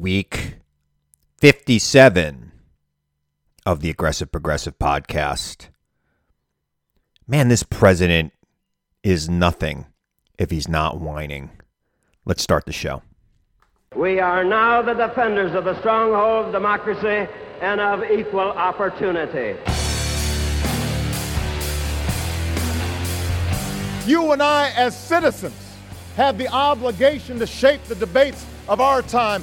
week 57 of the Aggressive Progressive podcast. Man, this president is nothing if he's not whining. Let's start the show. We are now the defenders of the stronghold of democracy and of equal opportunity. You and I, as citizens, have the obligation to shape the debates of our time,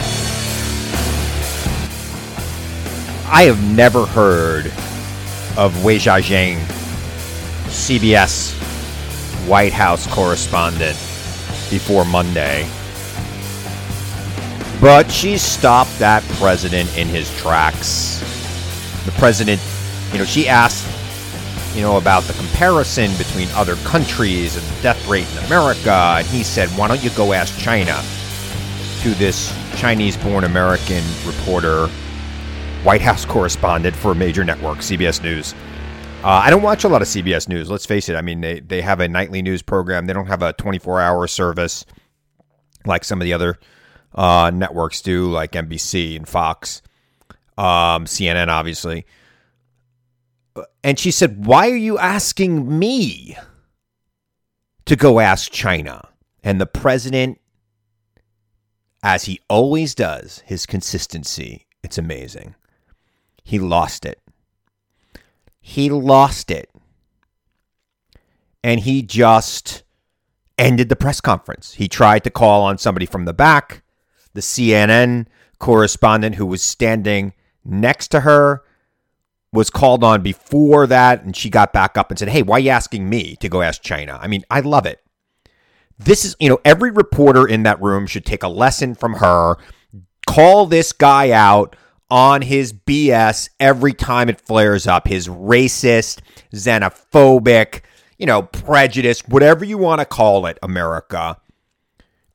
I have never heard of Weijia Jiang, CBS White House correspondent, before Monday. But she stopped that president in his tracks. The president, you know, she asked, you know, about the comparison between other countries and the death rate in America. And he said, why don't you go ask China? To this Chinese born American reporter White House correspondent for a major network, CBS News. Uh, I don't watch a lot of CBS News. Let's face it. I mean, they, they have a nightly news program. They don't have a 24 hour service like some of the other uh, networks do, like NBC and Fox, um, CNN, obviously. And she said, Why are you asking me to go ask China? And the president, as he always does, his consistency, it's amazing. He lost it. He lost it. And he just ended the press conference. He tried to call on somebody from the back, the CNN correspondent who was standing next to her was called on before that and she got back up and said, "Hey, why are you asking me to go ask China?" I mean, I love it. This is, you know, every reporter in that room should take a lesson from her. Call this guy out on his BS every time it flares up. His racist, xenophobic, you know, prejudice, whatever you want to call it, America.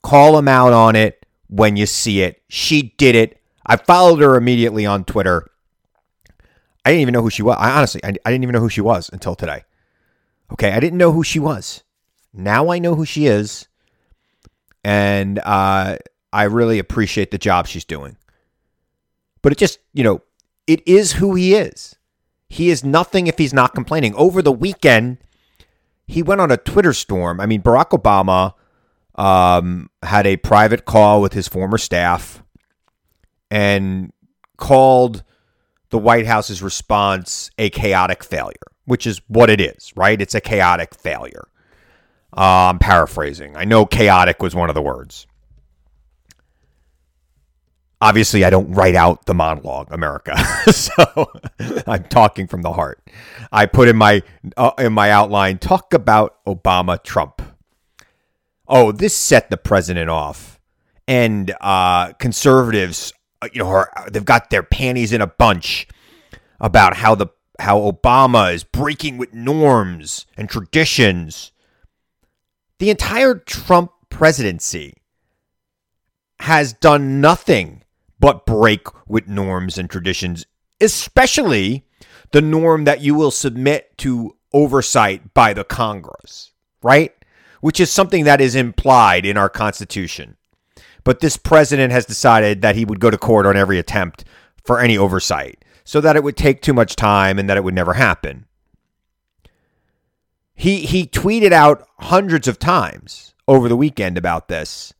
Call him out on it when you see it. She did it. I followed her immediately on Twitter. I didn't even know who she was. I honestly, I, I didn't even know who she was until today. Okay, I didn't know who she was. Now I know who she is, and uh, I really appreciate the job she's doing. But it just, you know, it is who he is. He is nothing if he's not complaining. Over the weekend, he went on a Twitter storm. I mean, Barack Obama um, had a private call with his former staff and called the White House's response a chaotic failure, which is what it is, right? It's a chaotic failure. Uh, I'm paraphrasing. I know chaotic was one of the words obviously I don't write out the monologue, America. so I'm talking from the heart. I put in my uh, in my outline talk about Obama Trump. Oh, this set the president off, and uh, conservatives, uh, you know, are, they've got their panties in a bunch about how the how Obama is breaking with norms and traditions. The entire Trump presidency has done nothing but break with norms and traditions, especially the norm that you will submit to oversight by the Congress, right? Which is something that is implied in our Constitution. But this president has decided that he would go to court on every attempt for any oversight so that it would take too much time and that it would never happen. He he tweeted out hundreds of times over the weekend about this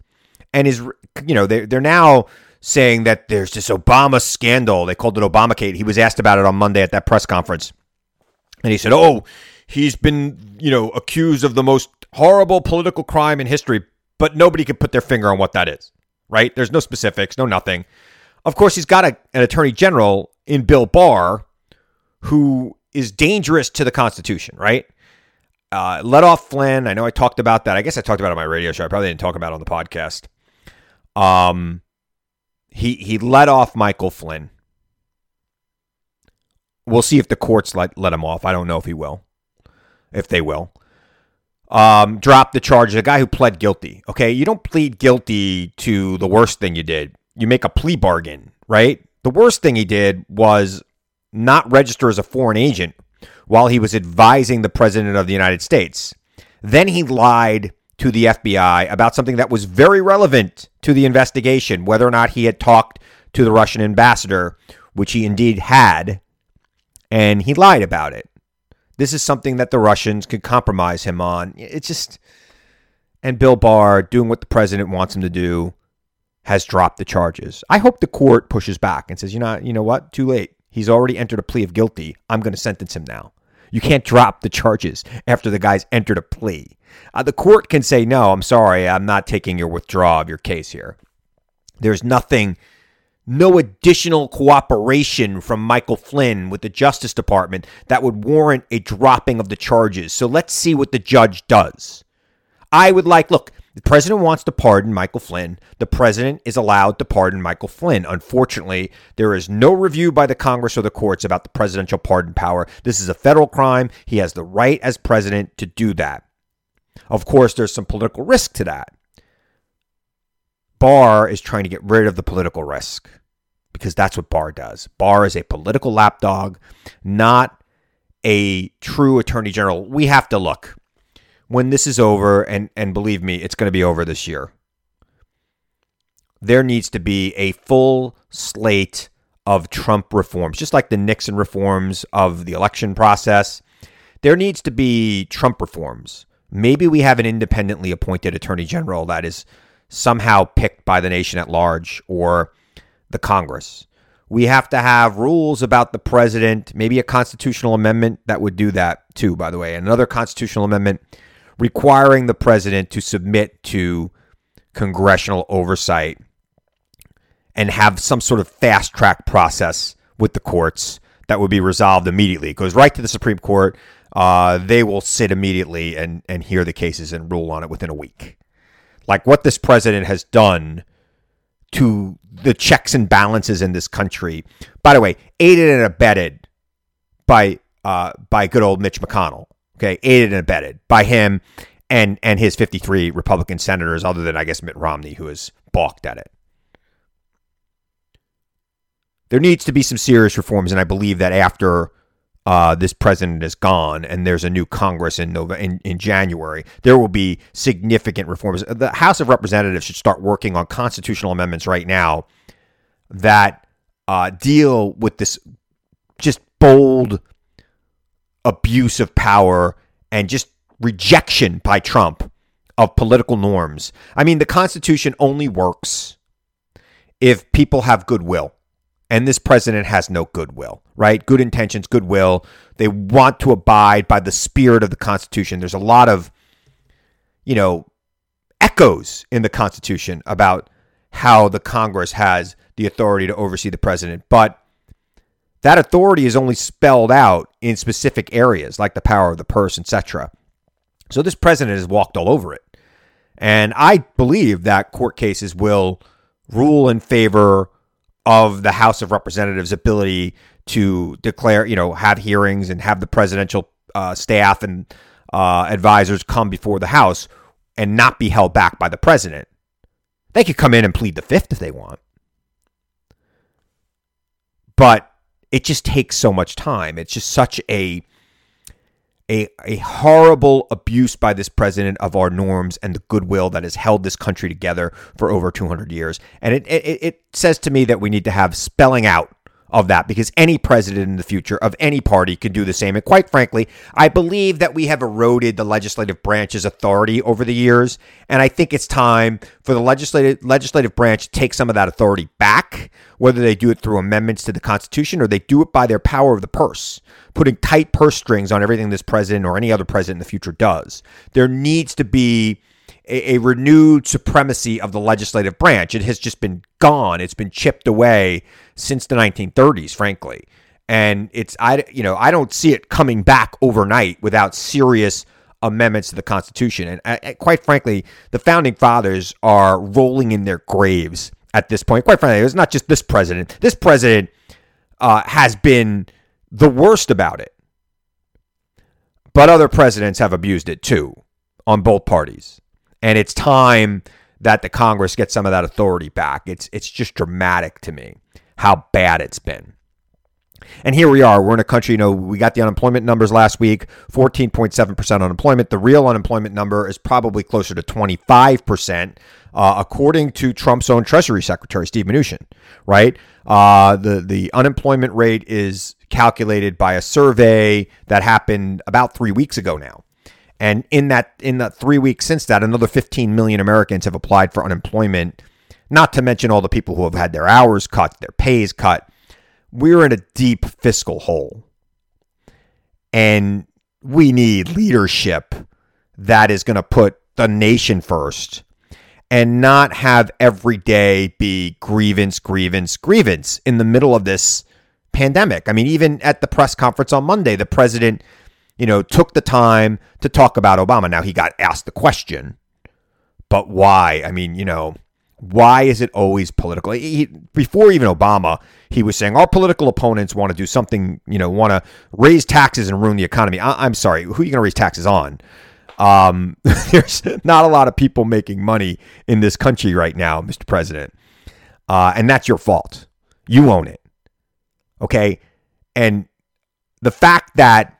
and is you know they they're now saying that there's this Obama scandal. They called it Obamagate. He was asked about it on Monday at that press conference. And he said, "Oh, he's been, you know, accused of the most horrible political crime in history, but nobody could put their finger on what that is." Right? There's no specifics, no nothing. Of course, he's got a, an attorney general in Bill Barr who is dangerous to the Constitution, right? Uh, let off Flynn. I know I talked about that. I guess I talked about it on my radio show. I probably didn't talk about it on the podcast. Um, he he let off Michael Flynn. We'll see if the courts let let him off. I don't know if he will, if they will. Um, drop the charge. The guy who pled guilty. Okay, you don't plead guilty to the worst thing you did. You make a plea bargain, right? The worst thing he did was not register as a foreign agent while he was advising the president of the United States. Then he lied to the FBI about something that was very relevant to the investigation, whether or not he had talked to the Russian ambassador, which he indeed had, and he lied about it. This is something that the Russians could compromise him on. It's just. And Bill Barr, doing what the president wants him to do, has dropped the charges. I hope the court pushes back and says, you know, you know what? Too late. He's already entered a plea of guilty. I'm going to sentence him now. You can't drop the charges after the guy's entered a plea. Uh, the court can say, no, I'm sorry, I'm not taking your withdrawal of your case here. There's nothing, no additional cooperation from Michael Flynn with the Justice Department that would warrant a dropping of the charges. So let's see what the judge does. I would like, look, the president wants to pardon Michael Flynn. The president is allowed to pardon Michael Flynn. Unfortunately, there is no review by the Congress or the courts about the presidential pardon power. This is a federal crime. He has the right as president to do that. Of course, there's some political risk to that. Barr is trying to get rid of the political risk because that's what Barr does. Barr is a political lapdog, not a true attorney general. We have to look when this is over, and, and believe me, it's going to be over this year, there needs to be a full slate of Trump reforms, just like the Nixon reforms of the election process. There needs to be Trump reforms. Maybe we have an independently appointed attorney general that is somehow picked by the nation at large or the Congress. We have to have rules about the president, maybe a constitutional amendment that would do that too, by the way. Another constitutional amendment requiring the president to submit to congressional oversight and have some sort of fast track process with the courts that would be resolved immediately. It goes right to the Supreme Court. Uh, they will sit immediately and, and hear the cases and rule on it within a week. Like what this president has done to the checks and balances in this country. By the way, aided and abetted by uh, by good old Mitch McConnell. Okay, aided and abetted by him and and his 53 Republican senators, other than I guess Mitt Romney, who has balked at it. There needs to be some serious reforms, and I believe that after uh, this president is gone and there's a new Congress in, November, in in January, there will be significant reforms. The House of Representatives should start working on constitutional amendments right now that uh, deal with this just bold abuse of power and just rejection by Trump of political norms. I mean, the Constitution only works if people have goodwill. And this president has no goodwill, right? Good intentions, goodwill. They want to abide by the spirit of the Constitution. There's a lot of, you know, echoes in the Constitution about how the Congress has the authority to oversee the president. But that authority is only spelled out in specific areas like the power of the purse, etc. So this president has walked all over it. And I believe that court cases will rule in favor of the House of Representatives' ability to declare, you know, have hearings and have the presidential uh, staff and uh, advisors come before the House and not be held back by the president. They could come in and plead the fifth if they want. But it just takes so much time. It's just such a a, a horrible abuse by this president of our norms and the goodwill that has held this country together for over 200 years. And it, it, it says to me that we need to have spelling out of that because any president in the future of any party can do the same. And quite frankly, I believe that we have eroded the legislative branch's authority over the years, and I think it's time for the legislative legislative branch to take some of that authority back, whether they do it through amendments to the Constitution or they do it by their power of the purse, putting tight purse strings on everything this president or any other president in the future does. There needs to be a, a, renewed supremacy of the legislative branch. It has just been gone. It's been chipped away since the 1930s, frankly. And it's I you know I don't see it coming back overnight without serious amendments to the Constitution. And I, quite frankly, the founding fathers are rolling in their graves at this point. Quite frankly, it's not just this president. This president uh, has been the worst about it. But other presidents have abused it too on both parties and it's time that the Congress gets some of that authority back. It's it's just dramatic to me how bad it's been. And here we are. We're in a country, you know, we got the unemployment numbers last week 14.7% unemployment. The real unemployment number is probably closer to 25%, uh, according to Trump's own Treasury Secretary, Steve Mnuchin, right? Uh, the, the unemployment rate is calculated by a survey that happened about three weeks ago now. And in that in the three weeks since that, another 15 million Americans have applied for unemployment. Not to mention all the people who have had their hours cut, their pays cut. We're in a deep fiscal hole. And we need leadership that is going to put the nation first and not have every day be grievance, grievance, grievance in the middle of this pandemic. I mean, even at the press conference on Monday, the president you know, took the time to talk about Obama. Now he got asked the question, but why? I mean, you know, why is it always political? He, before even Obama, he was saying our political opponents want to do something, you know, want to raise taxes and ruin the economy. I, am sorry, who are you going to raise taxes on? Um, there's not a lot of people making money in this country right now, Mr. President, uh, and that's your fault. You own it, okay? And the fact that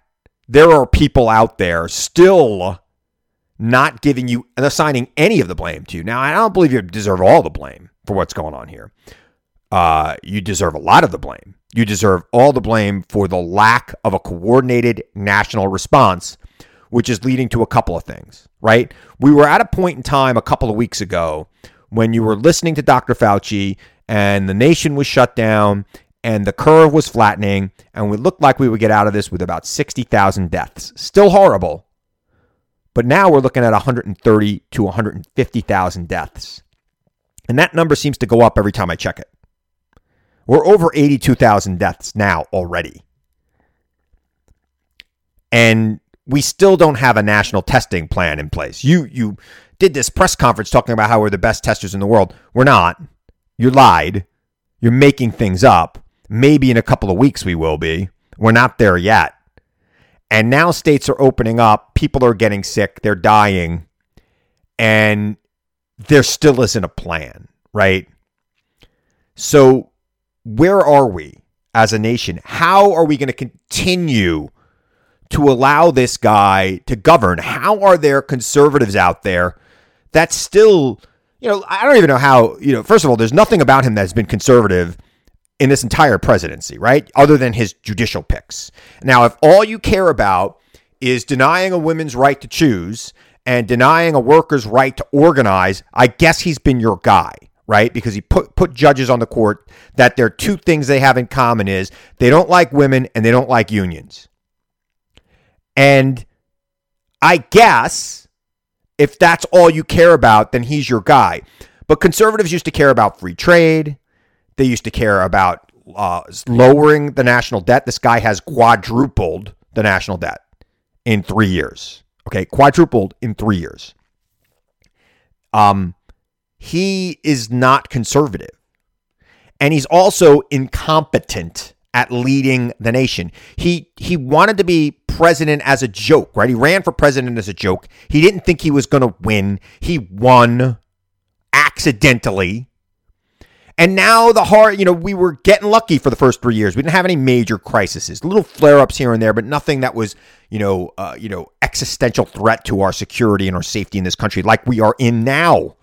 there are people out there still not giving you and assigning any of the blame to you. Now, I don't believe you deserve all the blame for what's going on here. Uh, you deserve a lot of the blame. You deserve all the blame for the lack of a coordinated national response, which is leading to a couple of things, right? We were at a point in time a couple of weeks ago when you were listening to Dr. Fauci and the nation was shut down and the curve was flattening, and we looked like we would get out of this with about 60,000 deaths. Still horrible, but now we're looking at 130 to 150,000 deaths. And that number seems to go up every time I check it. We're over 82,000 deaths now already. And we still don't have a national testing plan in place. You you did this press conference talking about how we're the best testers in the world. We're not. You lied. You're making things up. Maybe in a couple of weeks we will be. We're not there yet. And now states are opening up. People are getting sick. They're dying. And there still isn't a plan, right? So, where are we as a nation? How are we going to continue to allow this guy to govern? How are there conservatives out there that still, you know, I don't even know how, you know, first of all, there's nothing about him that's been conservative in this entire presidency, right? Other than his judicial picks. Now, if all you care about is denying a woman's right to choose and denying a worker's right to organize, I guess he's been your guy, right? Because he put put judges on the court that there are two things they have in common is they don't like women and they don't like unions. And I guess if that's all you care about, then he's your guy. But conservatives used to care about free trade. They used to care about uh, lowering the national debt. This guy has quadrupled the national debt in three years. Okay, quadrupled in three years. Um, he is not conservative, and he's also incompetent at leading the nation. He he wanted to be president as a joke, right? He ran for president as a joke. He didn't think he was going to win. He won accidentally. And now the hard, you know, we were getting lucky for the first three years. We didn't have any major crises, little flare-ups here and there, but nothing that was, you know, uh, you know, existential threat to our security and our safety in this country, like we are in now.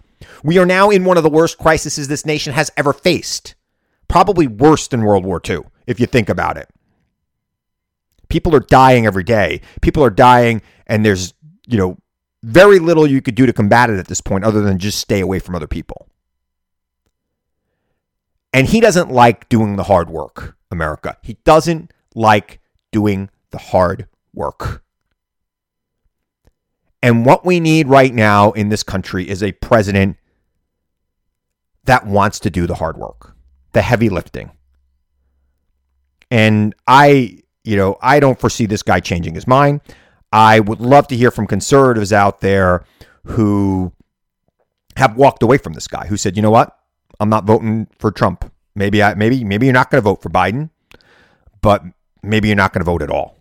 We are now in one of the worst crises this nation has ever faced, probably worse than World War II, if you think about it. People are dying every day. People are dying, and there's, you know, very little you could do to combat it at this point other than just stay away from other people. And he doesn't like doing the hard work, America. He doesn't like doing the hard work. And what we need right now in this country is a president that wants to do the hard work, the heavy lifting. And I, you know, I don't foresee this guy changing his mind. I would love to hear from conservatives out there who have walked away from this guy, who said, you know what, I'm not voting for Trump. Maybe I, maybe, maybe you're not going to vote for Biden, but maybe you're not going to vote at all.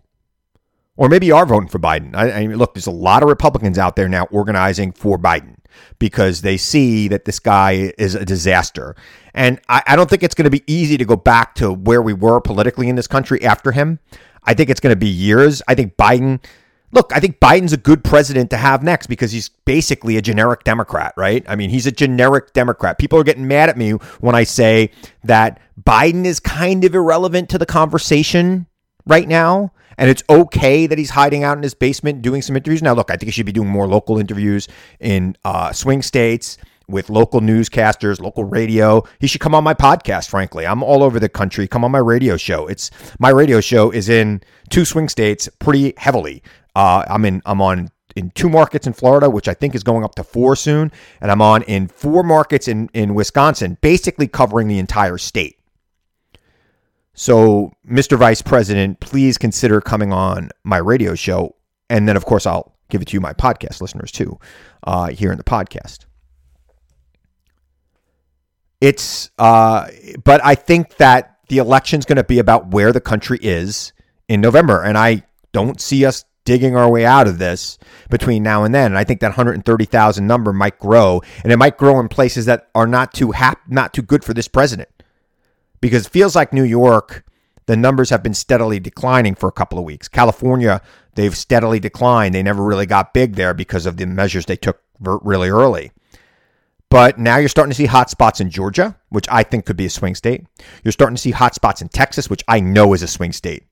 Or maybe you are voting for Biden. I, I mean, look, there's a lot of Republicans out there now organizing for Biden because they see that this guy is a disaster. And I, I don't think it's going to be easy to go back to where we were politically in this country after him. I think it's going to be years. I think Biden, look, I think Biden's a good president to have next because he's basically a generic Democrat, right? I mean, he's a generic Democrat. People are getting mad at me when I say that Biden is kind of irrelevant to the conversation right now and it's okay that he's hiding out in his basement doing some interviews. Now, look, I think he should be doing more local interviews in uh, swing states with local newscasters, local radio. He should come on my podcast, frankly. I'm all over the country. Come on my radio show. It's my radio show is in two swing states pretty heavily. Uh, I'm in I'm on in two markets in Florida, which I think is going up to four soon, and I'm on in four markets in in Wisconsin, basically covering the entire state. So, Mr. Vice President, please consider coming on my radio show. And then, of course, I'll give it to you, my podcast listeners, too, uh, here in the podcast. It's, uh, but I think that the election's going to be about where the country is in November. And I don't see us digging our way out of this between now and then. And I think that 130,000 number might grow, and it might grow in places that are not too hap- not too good for this president because it feels like New York, the numbers have been steadily declining for a couple of weeks. California, they've steadily declined. They never really got big there because of the measures they took really early. But now you're starting to see hot spots in Georgia, which I think could be a swing state. You're starting to see hot spots in Texas, which I know is a swing state.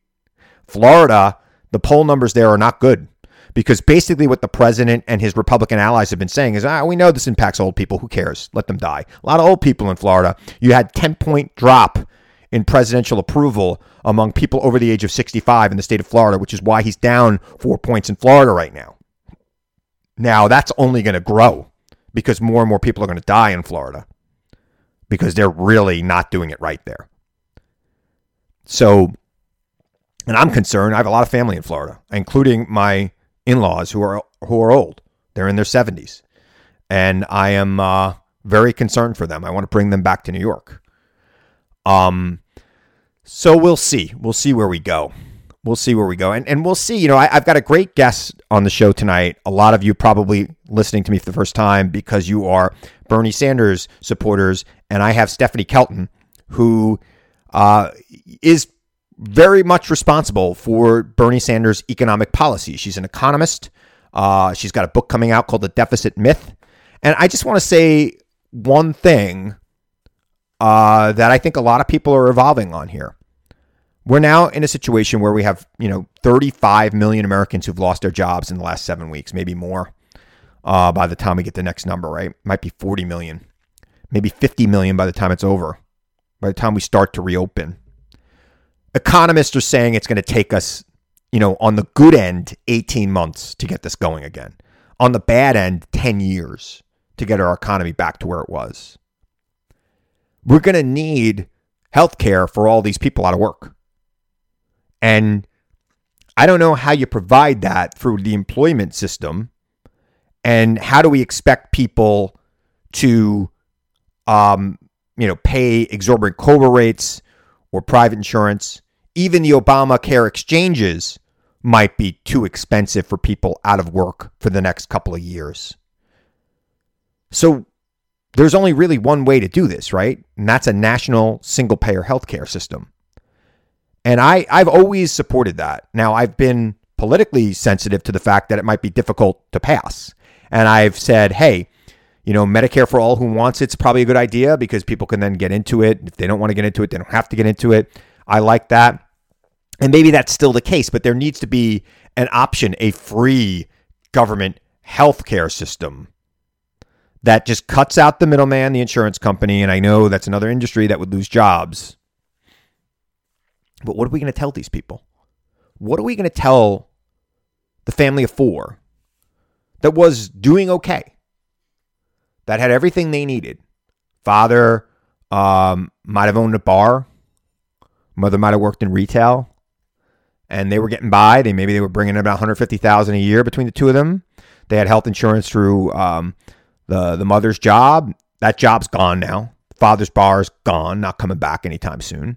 Florida, the poll numbers there are not good because basically what the president and his Republican allies have been saying is, ah, we know this impacts old people. Who cares? Let them die. A lot of old people in Florida. You had 10 point drop in presidential approval among people over the age of 65 in the state of Florida, which is why he's down four points in Florida right now. Now, that's only going to grow because more and more people are going to die in Florida because they're really not doing it right there. So, and I'm concerned. I have a lot of family in Florida, including my in-laws who are who are old. They're in their 70s, and I am uh, very concerned for them. I want to bring them back to New York. Um, so we'll see. We'll see where we go. We'll see where we go, and and we'll see. You know, I, I've got a great guest on the show tonight. A lot of you probably listening to me for the first time because you are Bernie Sanders supporters, and I have Stephanie Kelton, who uh, is very much responsible for Bernie Sanders' economic policy. She's an economist. Uh, she's got a book coming out called The Deficit Myth. And I just want to say one thing uh, that I think a lot of people are evolving on here. We're now in a situation where we have, you know, 35 million Americans who've lost their jobs in the last seven weeks, maybe more. Uh, by the time we get the next number, right? Might be 40 million, maybe 50 million by the time it's over, by the time we start to reopen economists are saying it's going to take us, you know, on the good end, 18 months to get this going again. On the bad end, 10 years to get our economy back to where it was. We're going to need health care for all these people out of work. And I don't know how you provide that through the employment system. And how do we expect people to, um, you know, pay exorbitant COBRA rates or private insurance, even the Obamacare exchanges might be too expensive for people out of work for the next couple of years. So there's only really one way to do this, right? And that's a national single payer healthcare system. And I, I've always supported that. Now, I've been politically sensitive to the fact that it might be difficult to pass. And I've said, hey, you know, Medicare for all who wants it's probably a good idea because people can then get into it. If they don't want to get into it, they don't have to get into it. I like that. And maybe that's still the case, but there needs to be an option, a free government healthcare system that just cuts out the middleman, the insurance company. And I know that's another industry that would lose jobs. But what are we going to tell these people? What are we going to tell the family of four that was doing okay, that had everything they needed? Father um, might have owned a bar, mother might have worked in retail, and they were getting by. They maybe they were bringing in about 150,000 a year between the two of them. They had health insurance through um, the the mother's job. That job's gone now. Father's bar is gone, not coming back anytime soon.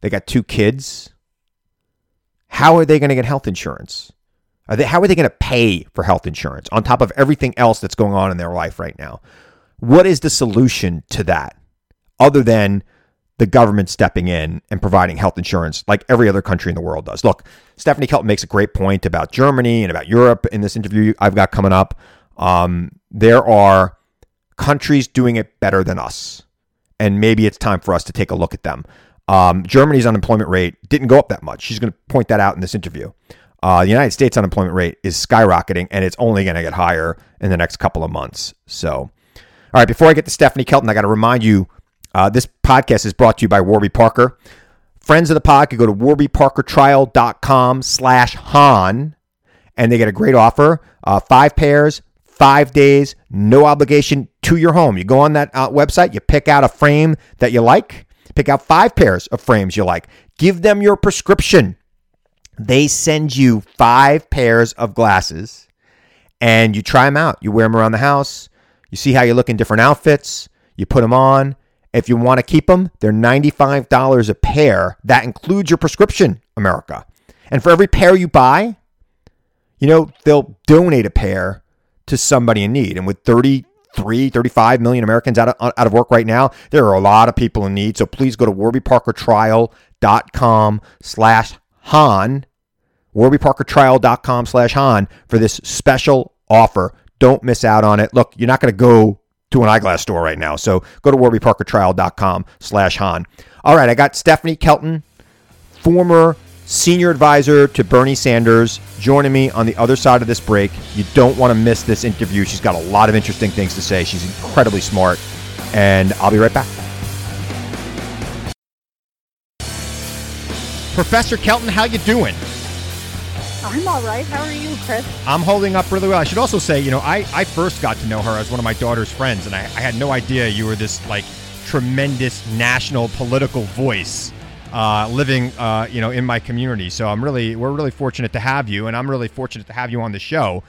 They got two kids. How are they going to get health insurance? Are they, how are they going to pay for health insurance on top of everything else that's going on in their life right now? What is the solution to that other than the government stepping in and providing health insurance like every other country in the world does? Look, Stephanie Kelton makes a great point about Germany and about Europe in this interview I've got coming up. Um, there are countries doing it better than us, and maybe it's time for us to take a look at them. Um, Germany's unemployment rate didn't go up that much. She's going to point that out in this interview. Uh, the United States unemployment rate is skyrocketing, and it's only going to get higher in the next couple of months. So, all right, before I get to Stephanie Kelton, I got to remind you uh, this podcast is brought to you by Warby Parker. Friends of the pod could go to warbyparkertrial.com slash Hahn, and they get a great offer. Uh, five pairs, five days, no obligation to your home. You go on that uh, website, you pick out a frame that you like, Pick out five pairs of frames you like. Give them your prescription. They send you five pairs of glasses and you try them out. You wear them around the house. You see how you look in different outfits. You put them on. If you want to keep them, they're $95 a pair. That includes your prescription, America. And for every pair you buy, you know, they'll donate a pair to somebody in need. And with 30 33, 35 million Americans out of, out of work right now. There are a lot of people in need. So please go to warbyparkertrial.com slash Hahn, warbyparkertrial.com slash Hahn for this special offer. Don't miss out on it. Look, you're not going to go to an eyeglass store right now. So go to warbyparkertrial.com slash Hahn. All right, I got Stephanie Kelton, former senior advisor to Bernie Sanders, joining me on the other side of this break. You don't want to miss this interview. She's got a lot of interesting things to say. She's incredibly smart, and I'll be right back. Professor Kelton, how you doing? I'm all right. How are you, Chris? I'm holding up really well. I should also say, you know, I, I first got to know her as one of my daughter's friends, and I, I had no idea you were this like tremendous national political voice uh, living, uh, you know, in my community. So I'm really, we're really fortunate to have you, and I'm really fortunate to have you on the show.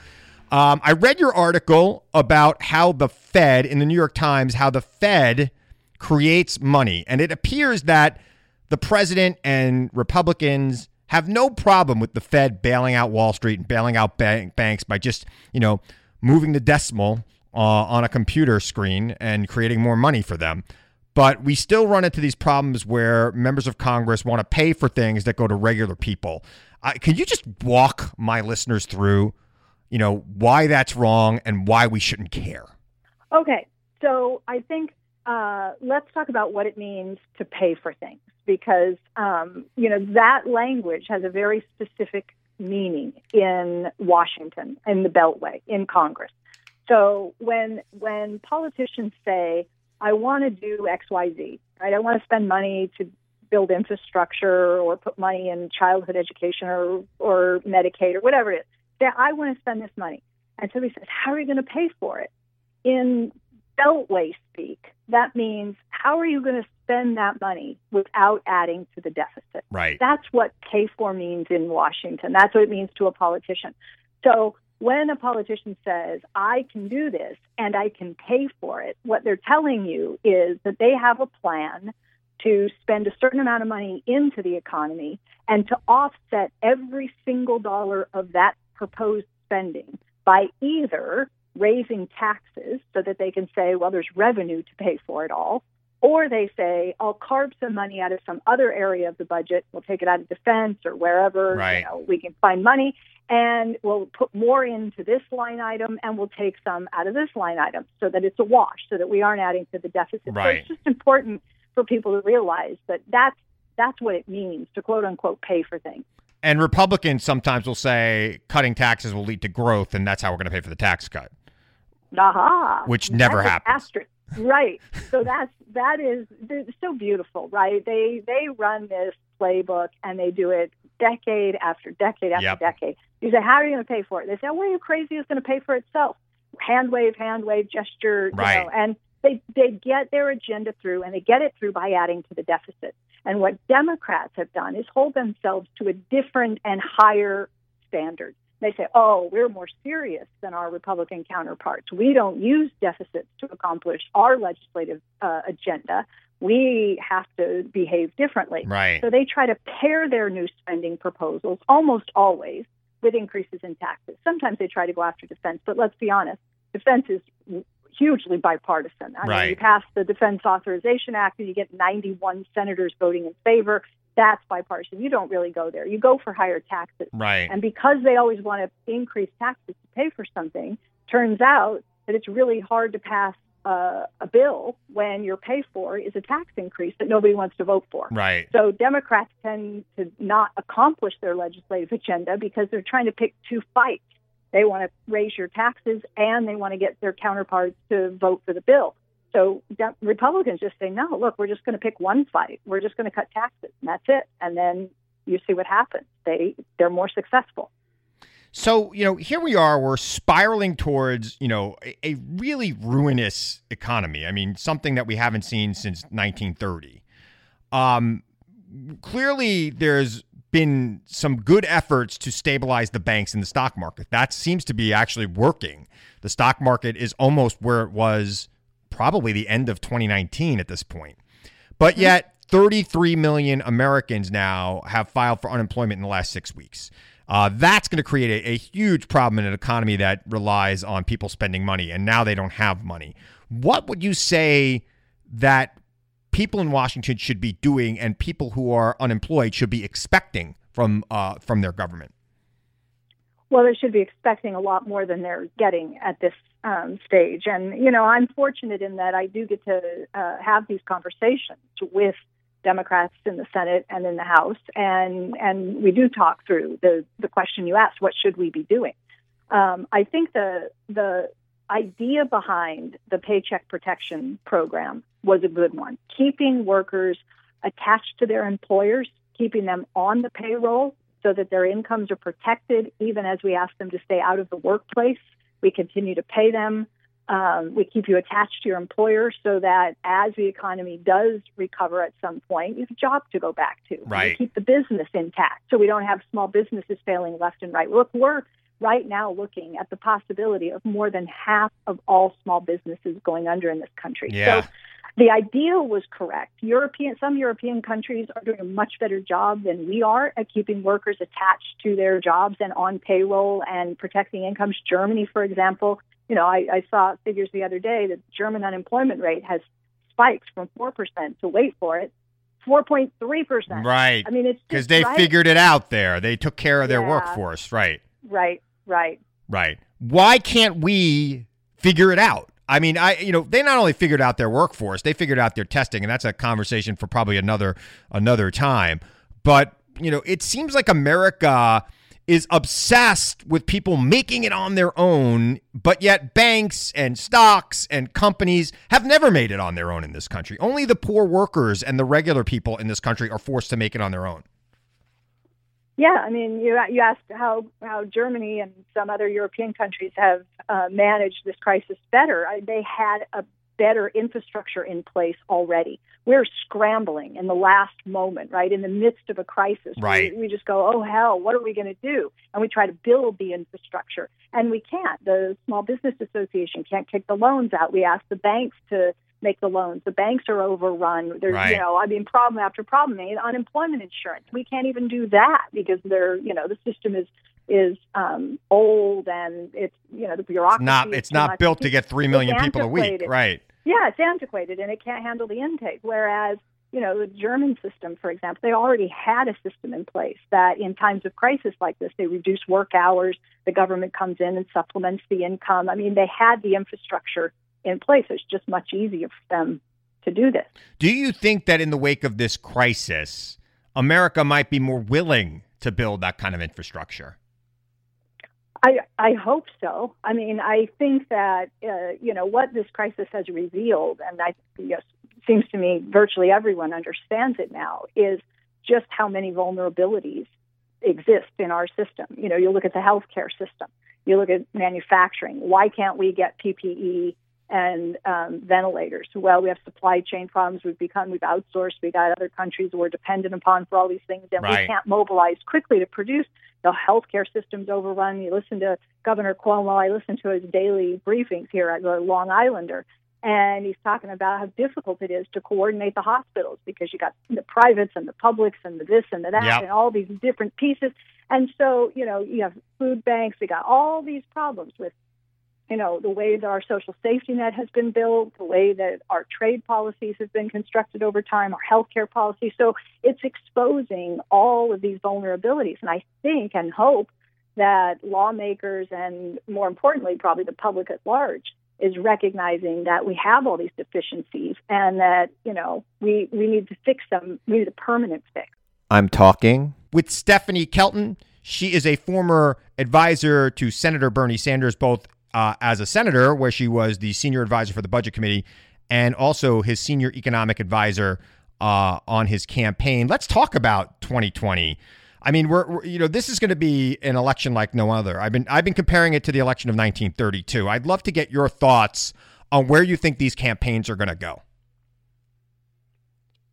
Um, I read your article about how the Fed in the New York Times, how the Fed creates money, and it appears that the president and Republicans have no problem with the Fed bailing out Wall Street and bailing out bank- banks by just, you know, moving the decimal uh, on a computer screen and creating more money for them. But we still run into these problems where members of Congress want to pay for things that go to regular people. Can you just walk my listeners through, you know, why that's wrong and why we shouldn't care? Okay, so I think uh, let's talk about what it means to pay for things because um, you know that language has a very specific meaning in Washington, in the Beltway, in Congress. So when when politicians say I want to do X, Y, Z. Right? I want to spend money to build infrastructure or put money in childhood education or or Medicaid or whatever it is. That I want to spend this money. And so he says, How are you going to pay for it? In Beltway speak, that means how are you going to spend that money without adding to the deficit? Right. That's what pay for means in Washington. That's what it means to a politician. So when a politician says, I can do this and I can pay for it, what they're telling you is that they have a plan to spend a certain amount of money into the economy and to offset every single dollar of that proposed spending by either raising taxes so that they can say, well, there's revenue to pay for it all, or they say, I'll carve some money out of some other area of the budget. We'll take it out of defense or wherever right. you know, we can find money, and we'll put more into this line item, and we'll take some out of this line item so that it's a wash, so that we aren't adding to the deficit. Right. So it's just important for people to realize that that's That's what it means to quote unquote pay for things. And Republicans sometimes will say cutting taxes will lead to growth, and that's how we're going to pay for the tax cut. Aha. Which never That's an happens. asterisk. Right. So that's that is so beautiful, right? They they run this playbook and they do it decade after decade after Yep. decade. You say, how are you going to pay for it? They say, well, you're crazy. It's going to pay for itself. Hand wave, hand wave, gesture, you know, and they they get their agenda through, and they get it through by adding to the deficit. And what Democrats have done is hold themselves to a different and higher standard. They say, oh, we're more serious than our Republican counterparts. We don't use deficits to accomplish our legislative uh, agenda. We have to behave differently. Right. So they try to pair their new spending proposals almost always with increases in taxes. Sometimes they try to go after defense, but let's be honest, defense is hugely bipartisan. I Right. mean, you pass the Defense Authorization Act and you get 91 senators voting in favor. That's bipartisan. You don't really go there. You go for higher taxes. Right. And because they always want to increase taxes to pay for something, turns out that it's really hard to pass uh, a bill when your pay for is a tax increase that nobody wants to vote for. Right. So Democrats tend to not accomplish their legislative agenda because they're trying to pick two fights. They want to raise your taxes and they want to get their counterparts to vote for the bill. So De- Republicans just say, no, look, we're just going to pick one fight. We're just going to cut taxes, and that's it. And then you see what happens. They they're more successful. So, you know, here we are, we're spiraling towards, you know, a, a really ruinous economy. I mean, something that we haven't seen since 1930. Um, clearly, there's been some good efforts to stabilize the banks and the stock market. That seems to be actually working. The stock market is almost where it was probably the end of 2019 at this point. But yet, 33 million Americans now have filed for unemployment in the last six weeks. Uh, that's going to create a, a huge problem in an economy that relies on people spending money, and now they don't have money. What would you say that people in Washington should be doing, and people who are unemployed should be expecting from uh, from their government? Well, they should be expecting a lot more than they're getting at this um, stage. And, you know, I'm fortunate in that I do get to uh, have these conversations with Democrats in the Senate and in the House. And, and we do talk through the, the question you asked what should we be doing? Um, I think the, the idea behind the Paycheck Protection Program was a good one, keeping workers attached to their employers, keeping them on the payroll so that their incomes are protected, even as we ask them to stay out of the workplace. We continue to pay them. Um, we keep you attached to your employer so that as the economy does recover at some point, you have a job to go back to. Right. We keep the business intact so we don't have small businesses failing left and right. Look, we're right now looking at the possibility of more than half of all small businesses going under in this country. Yeah. So the idea was correct. European, some European countries are doing a much better job than we are at keeping workers attached to their jobs and on payroll and protecting incomes. Germany, for example, you know, I, I saw figures the other day that German unemployment rate has spiked from four percent to wait for it, four point three percent. Right. I mean, it's Because they right, figured it out there. They took care of their Yeah. workforce. Right. right, right. Right. Why can't we figure it out? I mean, I you know, they not only figured out their workforce, they figured out their testing, and that's a conversation for probably another another time. But, you know, it seems like America is obsessed with people making it on their own, but yet banks and stocks and companies have never made it on their own in this country. Only the poor workers and the regular people in this country are forced to make it on their own. Yeah, I mean, you you asked how how Germany and some other European countries have uh, managed this crisis better. I, they had a better infrastructure in place already. We're scrambling in the last moment, right in the midst of a crisis. Right. We, we just go, oh hell, what are we going to do? And we try to build the infrastructure, and we can't. The Small Business Association can't kick the loans out. We ask the banks to make the loans. The banks are overrun. There's, Right. you know, I mean, problem after problem. Mean, unemployment insurance. We can't even do that because they're, you know, the system is is um, old and it's, you know, the It's bureaucracy. not it's not built to get 3 million people a week, right? Yeah, it's antiquated and it can't handle the intake. Whereas, you know, the German system, for example, they already had a system in place that in times of crisis like this, they reduce work hours, the government comes in and supplements the income. I mean, they had the infrastructure in place. It's just much easier for them to do this. Do you think that in the wake of this crisis, America might be more willing to build that kind of infrastructure? I, I hope so. I mean, I think that uh, you know what this crisis has revealed, and I yes, seems to me virtually everyone understands it now, is just how many vulnerabilities exist in our system. You know, you look at the healthcare system, you look at manufacturing. Why can't we get PPE and um, ventilators? Well, we have supply chain problems. We've become we've outsourced. We got other countries we're dependent upon for all these things, and Right. we can't mobilize quickly to produce. The healthcare system's overrun. You listen to Governor Cuomo. I listen to his daily briefings here as a Long Islander, and he's talking about how difficult it is to coordinate the hospitals because you got the privates and the publics and the this and the that Yep. and all these different pieces. And so, you know, you have food banks. We got all these problems with you know, the way that our social safety net has been built, the way that our trade policies have been constructed over time, our healthcare policy. So it's exposing all of these vulnerabilities. And I think and hope that lawmakers and more importantly, probably the public at large is recognizing that we have all these deficiencies and that, you know, we, we need to fix them. We need a permanent fix. I'm talking with Stephanie Kelton. She is a former advisor to Senator Bernie Sanders, both uh, as a senator, where she was the senior advisor for the Budget Committee, and also his senior economic advisor uh, on his campaign. Let's talk about 2020. I mean, we're, we're you know this is going to be an election like no other. I've been I've been comparing it to the election of 1932. I'd love to get your thoughts on where you think these campaigns are going to go.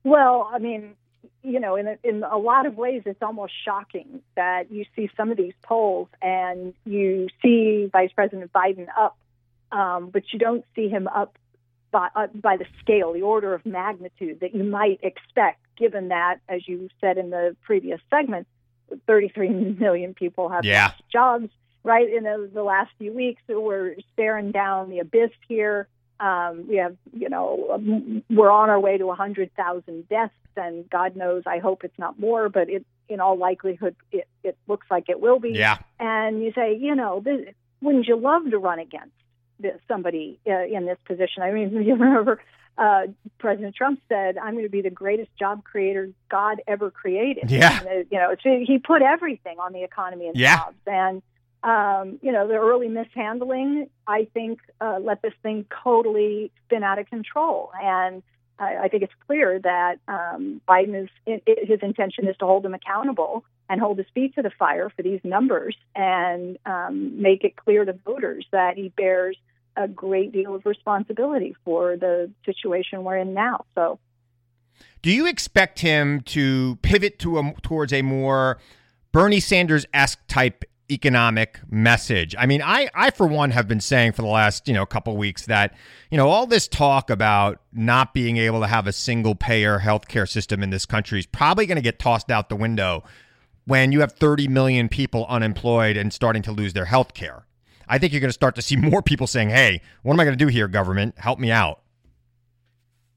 Well, I mean, you know, in a, in a lot of ways, it's almost shocking that you see some of these polls and you see Vice President Biden up, um, but you don't see him up by, uh, by the scale, the order of magnitude that you might expect, given that, as you said in the previous segment, 33 million people have Yeah. lost jobs. Right in the, the last few weeks, we're staring down the abyss here. Um, we have, you know, um, we're on our way to 100,000 deaths, and God knows, I hope it's not more, but it, in all likelihood, it, it looks like it will be. Yeah. And you say, you know, this, wouldn't you love to run against this, somebody uh, in this position? I mean, you remember uh, President Trump said, "I'm going to be the greatest job creator God ever created." Yeah. And, uh, you know, he put everything on the economy and Yeah. jobs, and um, you know, the early mishandling, I think, uh, let this thing totally spin out of control. And I, I think it's clear that um, Biden is i i his intention is to hold him accountable and hold his feet to the fire for these numbers and um, make it clear to voters that he bears a great deal of responsibility for the situation we're in now. So Do you expect him to pivot to a, towards a more Bernie Sanders esque type economic message? I mean, I, I for one have been saying for the last you know couple weeks that you know all this talk about not being able to have a single payer healthcare system in this country is probably going to get tossed out the window when you have 30 million people unemployed and starting to lose their health care. I think you're going to start to see more people saying, "Hey, what am I going to do here, government? Help me out."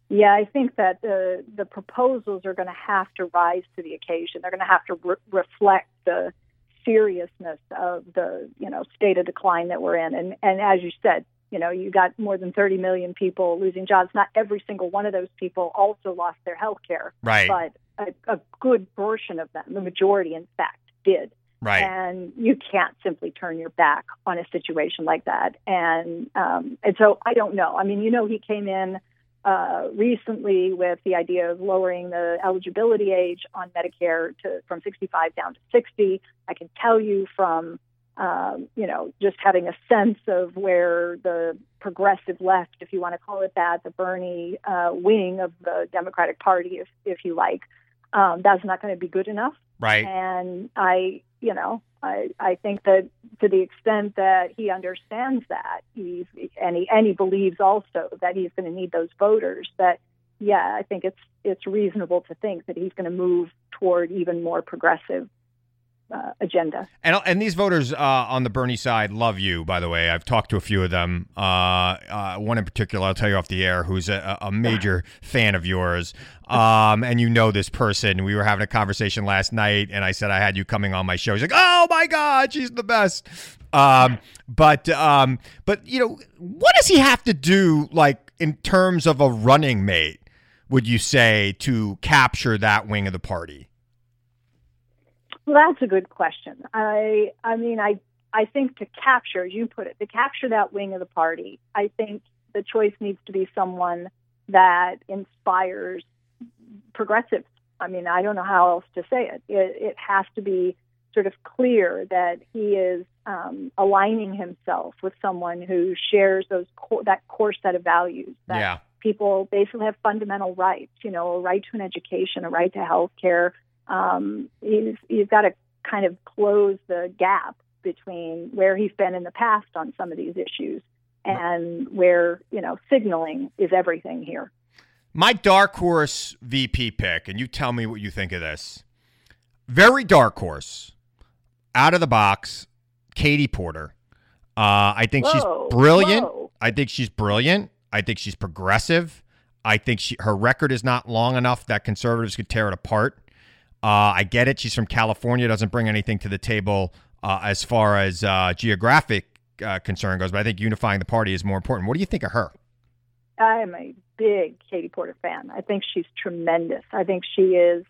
Yeah, I think that the the proposals are going to have to rise to the occasion. They're going to have to re- reflect the seriousness of the you know state of decline that we're in. And and as you said, you know, you got more than 30 million people losing jobs. Not every single one of those people also lost their health care, Right. but a, a good portion of them, the majority, in fact, did. Right. And you can't simply turn your back on a situation like that. And um, and so I don't know. I mean, you know, he came in uh, recently with the idea of lowering the eligibility age on Medicare to from 65 down to 60. I can tell you from um, you know just having a sense of where the progressive left, if you want to call it that, the Bernie uh, wing of the Democratic Party, if if you like, um, that's not going to be good enough. Right. And I, you know, I, I think that to the extent that he understands that, he's and he and he believes also that he's going to need those voters. That yeah, I think it's it's reasonable to think that he's going to move toward even more progressive uh, agenda. And and these voters uh, on the Bernie side love you. By the way, I've talked to a few of them. Uh, uh, one in particular, I'll tell you off the air, who's a, a major fan of yours. Um, and you know this person. We were having a conversation last night, and I said I had you coming on my show. He's like, "Oh my God, she's the best." Um, but um, but you know, what does he have to do, like in terms of a running mate? Would you say to capture that wing of the party? Well, that's a good question. I I mean, I I think to capture, as you put it, to capture that wing of the party, I think the choice needs to be someone that inspires progressives. I mean, I don't know how else to say it. It, it has to be sort of clear that he is um, aligning himself with someone who shares those core, that core set of values that Yeah. people basically have fundamental rights. You know, a right to an education, a right to health care. Um, he's he's got to kind of close the gap between where he's been in the past on some of these issues and where you know signaling is everything here. My dark horse VP pick, and you tell me what you think of this. Very dark horse, out of the box, Katie Porter. Uh, I think Whoa, she's brilliant. whoa. I think she's brilliant. I think she's progressive. I think she her record is not long enough that conservatives could tear it apart. Uh, I get it. She's from California, doesn't bring anything to the table uh, as far as uh, geographic uh, concern goes, but I think unifying the party is more important. What do you think of her? I am a big Katie Porter fan. I think she's tremendous. I think she is,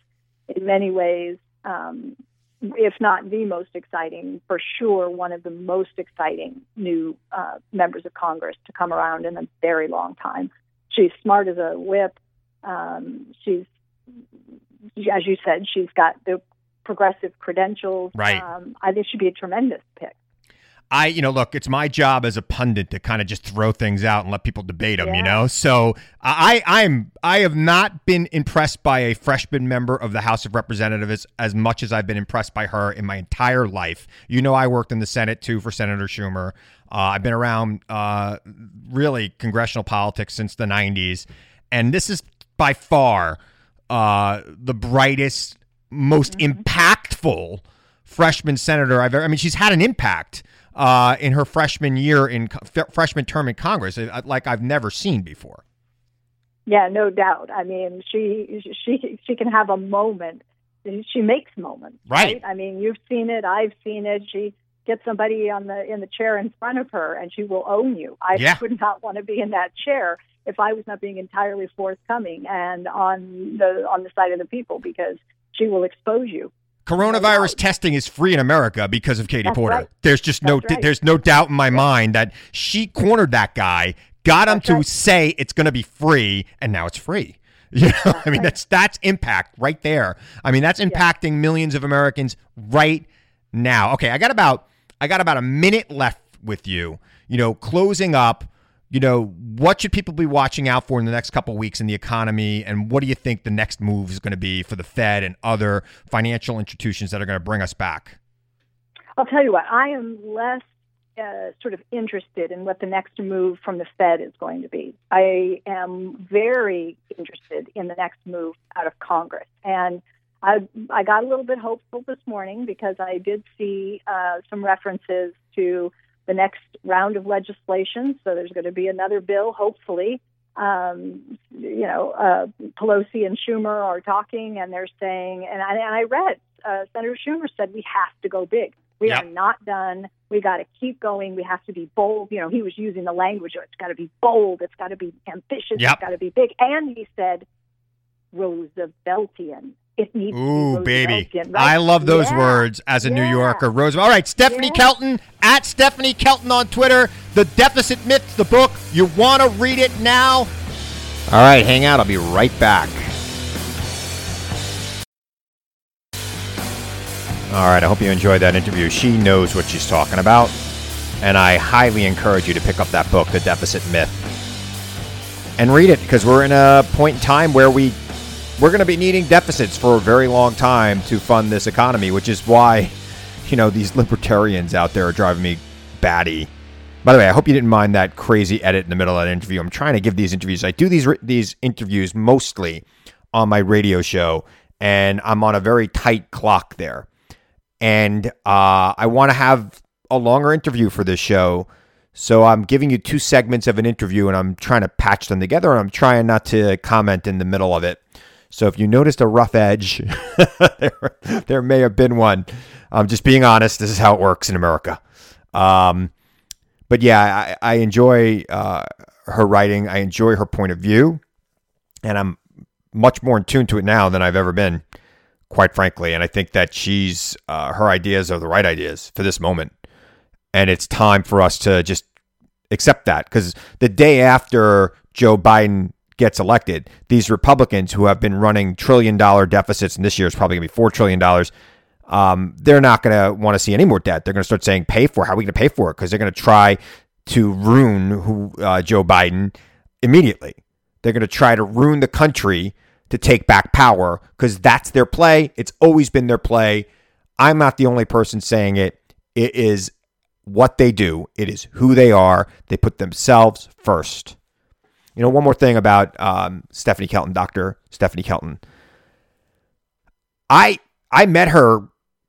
in many ways, um, if not the most exciting, for sure, one of the most exciting new uh, members of Congress to come around in a very long time. She's smart as a whip. Um, she's, as you said, she's got the progressive credentials. Right. Um, I think she'd be a tremendous pick. I, you know, look, it's my job as a pundit to kind of just throw things out and let people debate them, you know. So I, I'm, I have not been impressed by a freshman member of the House of Representatives as much as I've been impressed by her in my entire life. You know, I worked in the Senate too for Senator Schumer. Uh, I've been around uh, really congressional politics since the '90s, and this is by far uh, the brightest, most impactful freshman senator I've ever. I mean, she's had an impact uh, in her freshman year in freshman term in Congress, uh, like I've never seen before. Yeah, no doubt. I mean, she she she can have a moment. She makes moments, Right. I mean, you've seen it. I've seen it. She gets somebody on the in the chair in front of her, and she will own you. I Yeah. would not want to be in that chair if I was not being entirely forthcoming and on the on the side of the people because she will expose you. Coronavirus testing is free in America because of Katie That's Porter. right. There's just no right. there's no doubt in my mind that she cornered that guy, got him That's to right. say it's going to be free, and now it's free. You know, I mean that's that's impact right there. I mean that's impacting millions of Americans right now. Okay, I got about I got about a minute left with you. You know, closing up. You know, what should people be watching out for in the next couple weeks in the economy, and what do you think the next move is going to be for the Fed and other financial institutions that are going to bring us back? I'll tell you what, I am less uh, sort of interested in what the next move from the Fed is going to be. I am very interested in the next move out of Congress. And I, I got a little bit hopeful this morning because I did see uh, some references to the next round of legislation. So there's going to be another bill, hopefully. Um, you know, uh, Pelosi and Schumer are talking, and they're saying, and I, and I read uh, Senator Schumer said we have to go big. We Yep. are not done. We got to keep going. We have to be bold. You know, he was using the language. It's got to be bold. It's got to be ambitious. Yep. It's got to be big. And he said Rooseveltian. It needs Ooh, baby. Right? I love those Yeah. words as a New Yorker. Roosevelt. All right, Stephanie Yeah. Kelton at Stephanie Kelton on Twitter. The Deficit Myths, the book. You want to read it now? All right, hang out. I'll be right back. All right, I hope you enjoyed that interview. She knows what she's talking about, and I highly encourage you to pick up that book, The Deficit Myth, and read it because we're in a point in time where we we're going to be needing deficits for a very long time to fund this economy, which is why, you know, these libertarians out there are driving me batty. By the way, I hope you didn't mind that crazy edit in the middle of that interview. I'm trying to give these interviews. I do these these interviews mostly on my radio show, and I'm on a very tight clock there. And uh, I want to have a longer interview for this show. So I'm giving you two segments of an interview and I'm trying to patch them together and I'm trying not to comment in the middle of it. So if you noticed a rough edge, there, there may have been one. I'm just being honest. This is how it works in America. Um, but yeah, I, I enjoy uh, her writing. I enjoy her point of view, and I'm much more in tune to it now than I've ever been. quite frankly. And I think that she's uh, her ideas are the right ideas for this moment, and it's time for us to just accept that because the day after Joe Biden gets elected, these Republicans who have been running trillion dollar deficits, and this year is probably going to be four trillion dollars. Um, they're not going to want to see any more debt. They're going to start saying, "Pay for it. how are we going to pay for it?" Because they're going to try to ruin who uh, Joe Biden immediately. They're going to try to ruin the country to take back power because that's their play. It's always been their play. I'm not the only person saying it. It is what they do, it is who they are. They put themselves first. You know, one more thing about um, Stephanie Kelton, Dr. Stephanie Kelton. I I met her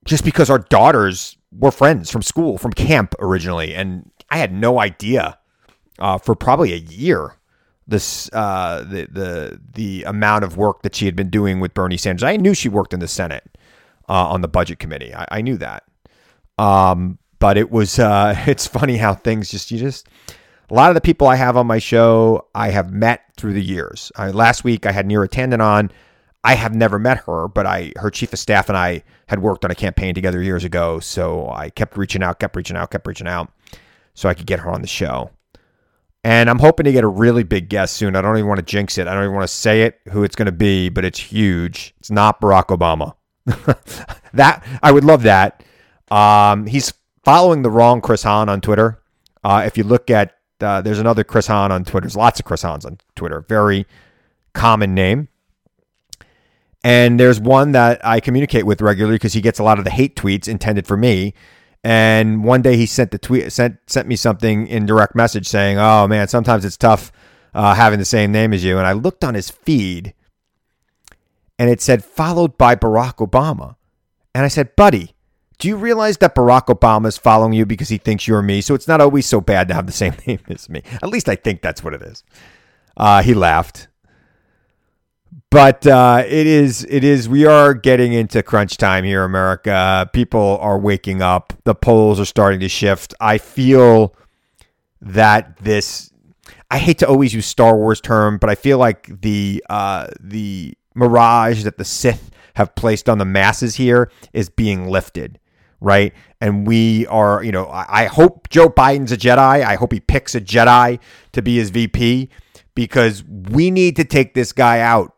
just because our daughters were friends from school, from camp originally, and I had no idea uh, for probably a year this uh, the the the amount of work that she had been doing with Bernie Sanders. I knew she worked in the Senate uh, on the Budget Committee. I, I knew that, um, but it was uh, it's funny how things just you just a lot of the people I have on my show I have met through the years. last week I had Neera Tanden on. I have never met her, but I her chief of staff and I had worked on a campaign together years ago. So I kept reaching out, kept reaching out, kept reaching out, so I could get her on the show. And I'm hoping to get a really big guest soon. I don't even want to jinx it. I don't even want to say it who it's going to be, but it's huge. It's not Barack Obama. that I would love that. Um, he's following the wrong Chris Hahn on Twitter. Uh, if you look at uh, there's another Chris Hahn on Twitter. There's lots of Chris Hahns on Twitter. Very common name. And there's one that I communicate with regularly because he gets a lot of the hate tweets intended for me. And one day he sent the tweet sent sent me something in direct message saying, "Oh man, sometimes it's tough uh, having the same name as you." And I looked on his feed, and it said followed by Barack Obama, and I said, "Buddy, do you realize that Barack Obama is following you because he thinks you're me? So it's not always so bad to have the same name as me. At least I think that's what it is." Uh, he laughed but uh, it is it is we are getting into crunch time here america people are waking up the polls are starting to shift i feel that this i hate to always use star wars term but i feel like the uh, the mirage that the sith have placed on the masses here is being lifted right? And we are you know i hope joe biden's a jedi. I hope he picks a jedi to be his vp because we need to take this guy out.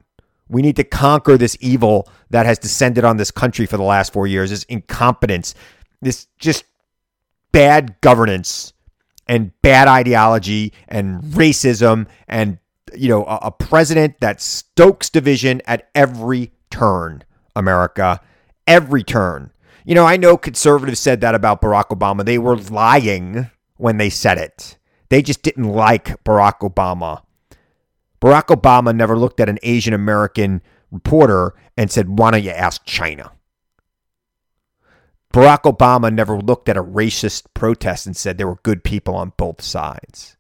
We need to conquer this evil that has descended on this country for the last four years, this incompetence, this just bad governance and bad ideology and racism and you know a, a, president that stokes division at every turn america. Every turn you know i know conservatives said that about barack obama they were lying when they said it they just didn't like barack obama Barack Obama never looked at an Asian American reporter and said, Why don't you ask China? Barack Obama never looked at a racist protest and said there were good people on both sides.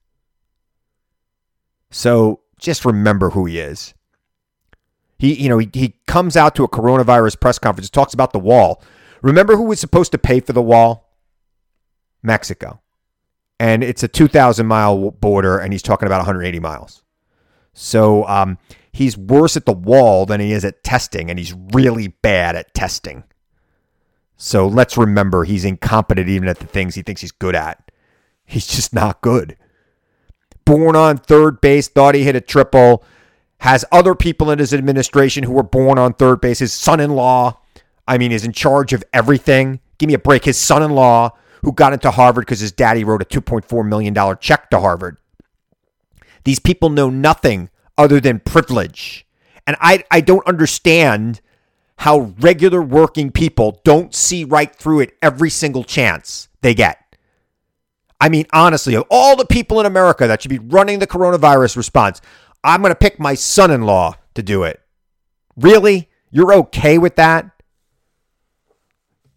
So just remember who he is. He, you know, he, he comes out to a coronavirus press conference, talks about the wall. Remember who was supposed to pay for the wall? Mexico. And it's a 2,000 mile border, and he's talking about 180 miles. So um, he's worse at the wall than he is at testing, and he's really bad at testing. So let's remember he's incompetent even at the things he thinks he's good at. He's just not good. Born on third base, thought he hit a triple. Has other people in his administration who were born on third base. His son in law, I mean, is in charge of everything. Give me a break. His son in law, who got into Harvard because his daddy wrote a $2.4 million check to Harvard, these people know nothing other than privilege. And I, I don't understand how regular working people don't see right through it every single chance they get. I mean, honestly, of all the people in America that should be running the coronavirus response, I'm going to pick my son in law to do it. Really? You're okay with that?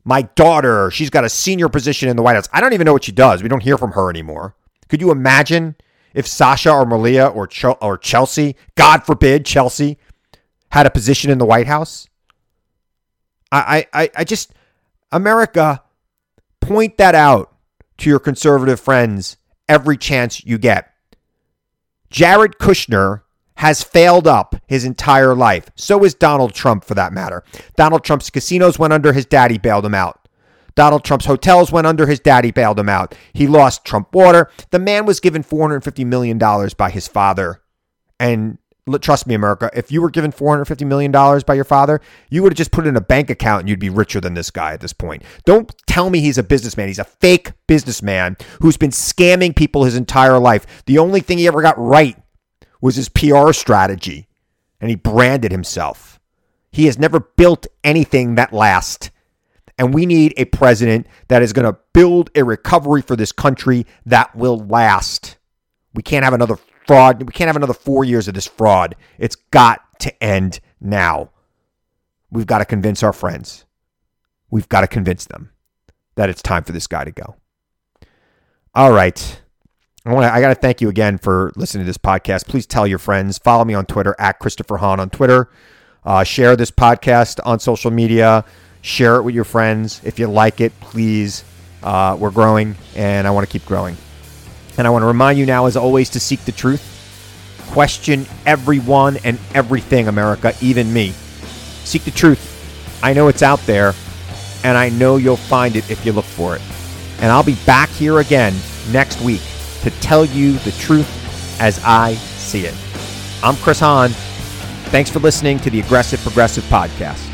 My daughter, she's got a senior position in the White House. I don't even know what she does. We don't hear from her anymore. Could you imagine if Sasha or Malia or Ch- or Chelsea, God forbid, Chelsea had a position in the White House. I, I, I just America point that out to your conservative friends every chance you get. Jared Kushner has failed up his entire life. So is Donald Trump, for that matter. Donald Trump's casinos went under, his daddy bailed him out. Donald Trump's hotels went under, his daddy bailed him out. He lost Trump Water. The man was given $450 million by his father. And trust me, America, if you were given $450 million by your father, you would have just put it in a bank account and you'd be richer than this guy at this point. Don't tell me he's a businessman. He's a fake businessman who's been scamming people his entire life. The only thing he ever got right was his PR strategy, and he branded himself. He has never built anything that lasts. And we need a president that is going to build a recovery for this country that will last. We can't have another fraud. We can't have another four years of this fraud. It's got to end now. We've got to convince our friends. We've got to convince them that it's time for this guy to go. All right. I want I got to thank you again for listening to this podcast. Please tell your friends. Follow me on Twitter at Christopher Hahn on Twitter. Uh, share this podcast on social media. Share it with your friends. If you like it, please. Uh, we're growing, and I want to keep growing. And I want to remind you now, as always, to seek the truth. Question everyone and everything, America, even me. Seek the truth. I know it's out there, and I know you'll find it if you look for it. And I'll be back here again next week to tell you the truth as I see it. I'm Chris Hahn. Thanks for listening to the Aggressive Progressive Podcast.